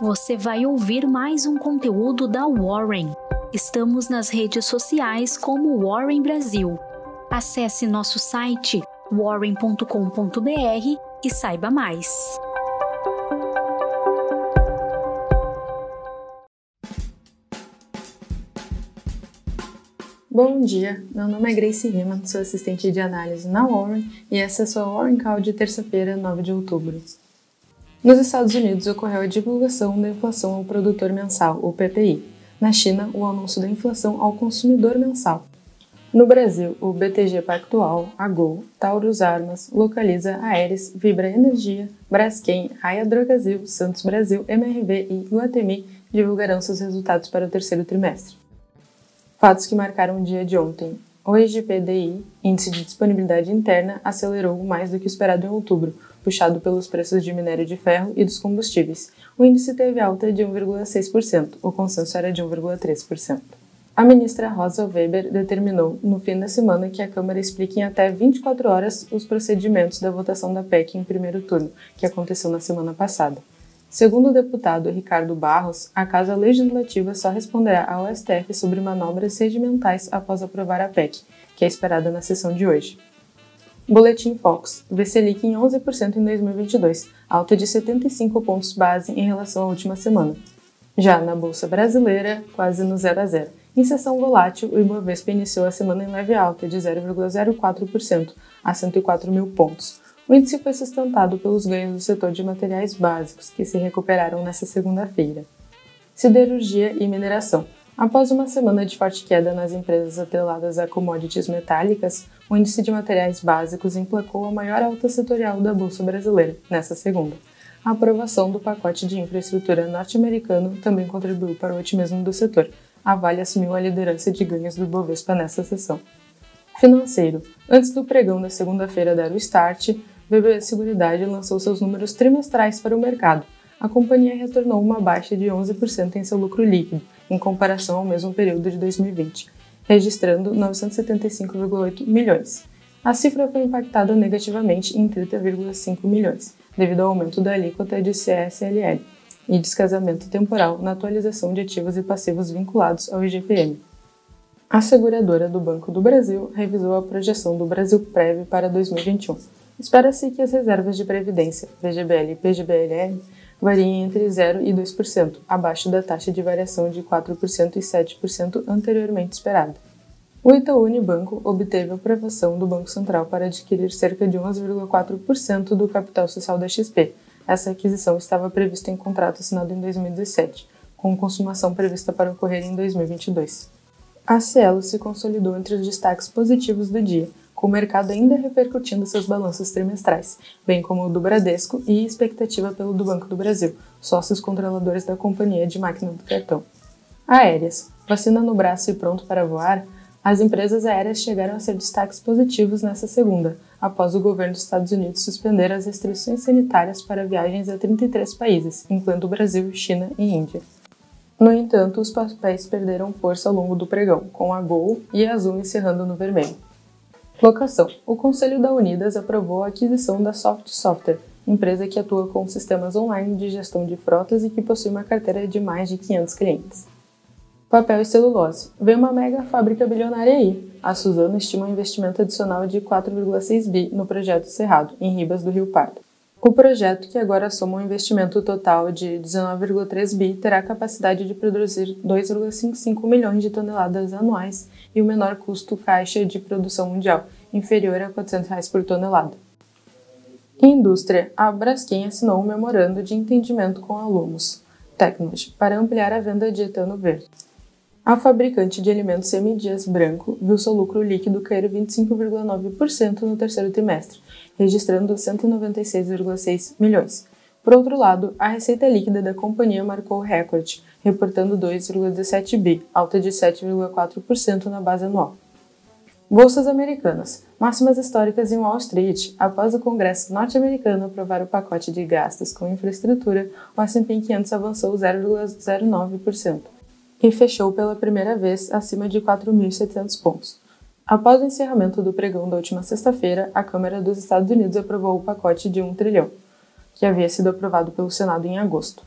você vai ouvir mais um conteúdo da Warren. Estamos nas redes sociais como Warren Brasil. Acesse nosso site warren.com.br e saiba mais. Bom dia, meu nome é Grace Rima, sou assistente de análise na Warren e essa é a sua Warren Call de terça-feira, 9 de outubro. Nos Estados Unidos ocorreu a divulgação da inflação ao produtor mensal, o PPI. Na China, o anúncio da inflação ao consumidor mensal. No Brasil, o BTG Pactual, a Gol, Taurus Armas, Localiza Aeres, Vibra Energia, Braskem, Raia Drogazil, Santos Brasil, MRV e Guatemi divulgarão seus resultados para o terceiro trimestre. Fatos que marcaram o dia de ontem. O IGPDI, Índice de Disponibilidade Interna, acelerou mais do que esperado em outubro, puxado pelos preços de minério de ferro e dos combustíveis. O índice teve alta de 1,6%, o consenso era de 1,3%. A ministra Rosa Weber determinou, no fim da semana, que a Câmara explique em até 24 horas os procedimentos da votação da PEC em primeiro turno, que aconteceu na semana passada. Segundo o deputado Ricardo Barros, a Casa Legislativa só responderá ao STF sobre manobras regimentais após aprovar a PEC, que é esperada na sessão de hoje. Boletim Fox, VCLIC em 11% em 2022, alta de 75 pontos base em relação à última semana. Já na Bolsa Brasileira, quase no 0 a 0. Em sessão volátil, o Ibovespa iniciou a semana em leve alta de 0,04% a 104 mil pontos o índice foi sustentado pelos ganhos do setor de materiais básicos, que se recuperaram nesta segunda-feira. Siderurgia e mineração. Após uma semana de forte queda nas empresas atreladas a commodities metálicas, o índice de materiais básicos emplacou a maior alta setorial da Bolsa Brasileira, nesta segunda. A aprovação do pacote de infraestrutura norte-americano também contribuiu para o otimismo do setor. A Vale assumiu a liderança de ganhos do Bovespa nesta sessão. Financeiro. Antes do pregão da segunda-feira dar o start, BB Seguridade lançou seus números trimestrais para o mercado. A companhia retornou uma baixa de 11% em seu lucro líquido, em comparação ao mesmo período de 2020, registrando 975,8 milhões. A cifra foi impactada negativamente em 30,5 milhões, devido ao aumento da alíquota de CSLL e descasamento temporal na atualização de ativos e passivos vinculados ao IGPM. A seguradora do Banco do Brasil revisou a projeção do Brasil Prev para 2021 Espera-se que as reservas de previdência, VGBL e PGBLR, variem entre 0% e 2%, abaixo da taxa de variação de 4% e 7% anteriormente esperada. O Itaú Unibanco obteve a aprovação do Banco Central para adquirir cerca de 11,4% do capital social da XP. Essa aquisição estava prevista em contrato assinado em 2017, com consumação prevista para ocorrer em 2022. A Cielo se consolidou entre os destaques positivos do dia, com o mercado ainda repercutindo seus balanços trimestrais, bem como o do Bradesco e expectativa pelo do Banco do Brasil, sócios controladores da companhia de máquina do cartão. Aéreas. Vacina no braço e pronto para voar? As empresas aéreas chegaram a ser destaques positivos nesta segunda, após o governo dos Estados Unidos suspender as restrições sanitárias para viagens a 33 países, incluindo Brasil, China e Índia. No entanto, os papéis perderam força ao longo do pregão, com a Gol e a Azul encerrando no vermelho. Locação. O Conselho da Unidas aprovou a aquisição da Soft Software, empresa que atua com sistemas online de gestão de frotas e que possui uma carteira de mais de 500 clientes. Papel e celulose. Vem uma mega fábrica bilionária aí. A Suzano estima um investimento adicional de 4,6 bi no projeto Cerrado, em Ribas do Rio Pardo. O projeto, que agora soma um investimento total de 19,3 bi, terá capacidade de produzir 2,55 milhões de toneladas anuais e o menor custo caixa de produção mundial, inferior a 400 reais por tonelada. Indústria. A Braskem assinou um memorando de entendimento com a Lumos Technology para ampliar a venda de etano verde. A fabricante de alimentos semidias branco viu seu lucro líquido cair 25,9% no terceiro trimestre, registrando 196,6 milhões. Por outro lado, a receita líquida da companhia marcou recorde, reportando 2,17 bi, alta de 7,4% na base anual. Bolsas americanas. Máximas históricas em Wall Street. Após o Congresso norte-americano aprovar o pacote de gastos com infraestrutura, o S&P 500 avançou 0,09% e fechou pela primeira vez acima de 4.700 pontos. Após o encerramento do pregão da última sexta-feira, a Câmara dos Estados Unidos aprovou o pacote de 1 trilhão, que havia sido aprovado pelo Senado em agosto.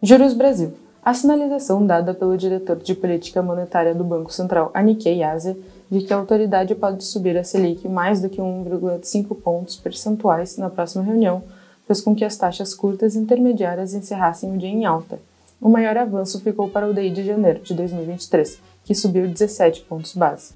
Juros Brasil. A sinalização dada pelo diretor de política monetária do Banco Central, Anikkei Asia, de que a autoridade pode subir a Selic mais do que 1,5 pontos percentuais na próxima reunião, fez com que as taxas curtas intermediárias encerrassem o dia em alta. O maior avanço ficou para o DI de janeiro de 2023, que subiu 17 pontos base.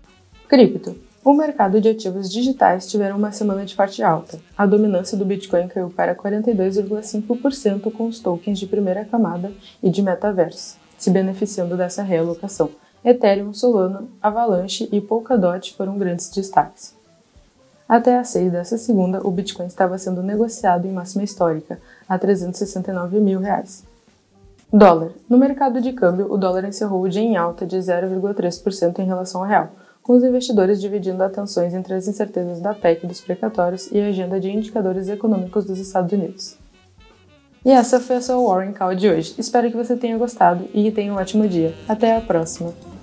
Cripto. O mercado de ativos digitais tiveram uma semana de forte alta. A dominância do Bitcoin caiu para 42,5% com os tokens de primeira camada e de metaverso, se beneficiando dessa realocação. Ethereum, Solana, Avalanche e Polkadot foram grandes destaques. Até às 6 dessa segunda, o Bitcoin estava sendo negociado em máxima histórica, a 369 mil reais. Dólar. No mercado de câmbio, o dólar encerrou o dia em alta de 0,3% em relação ao real, com os investidores dividindo atenções entre as incertezas da PEC dos precatórios e a agenda de indicadores econômicos dos Estados Unidos. E essa foi a sua Warren Call de hoje. Espero que você tenha gostado e que tenha um ótimo dia. Até a próxima!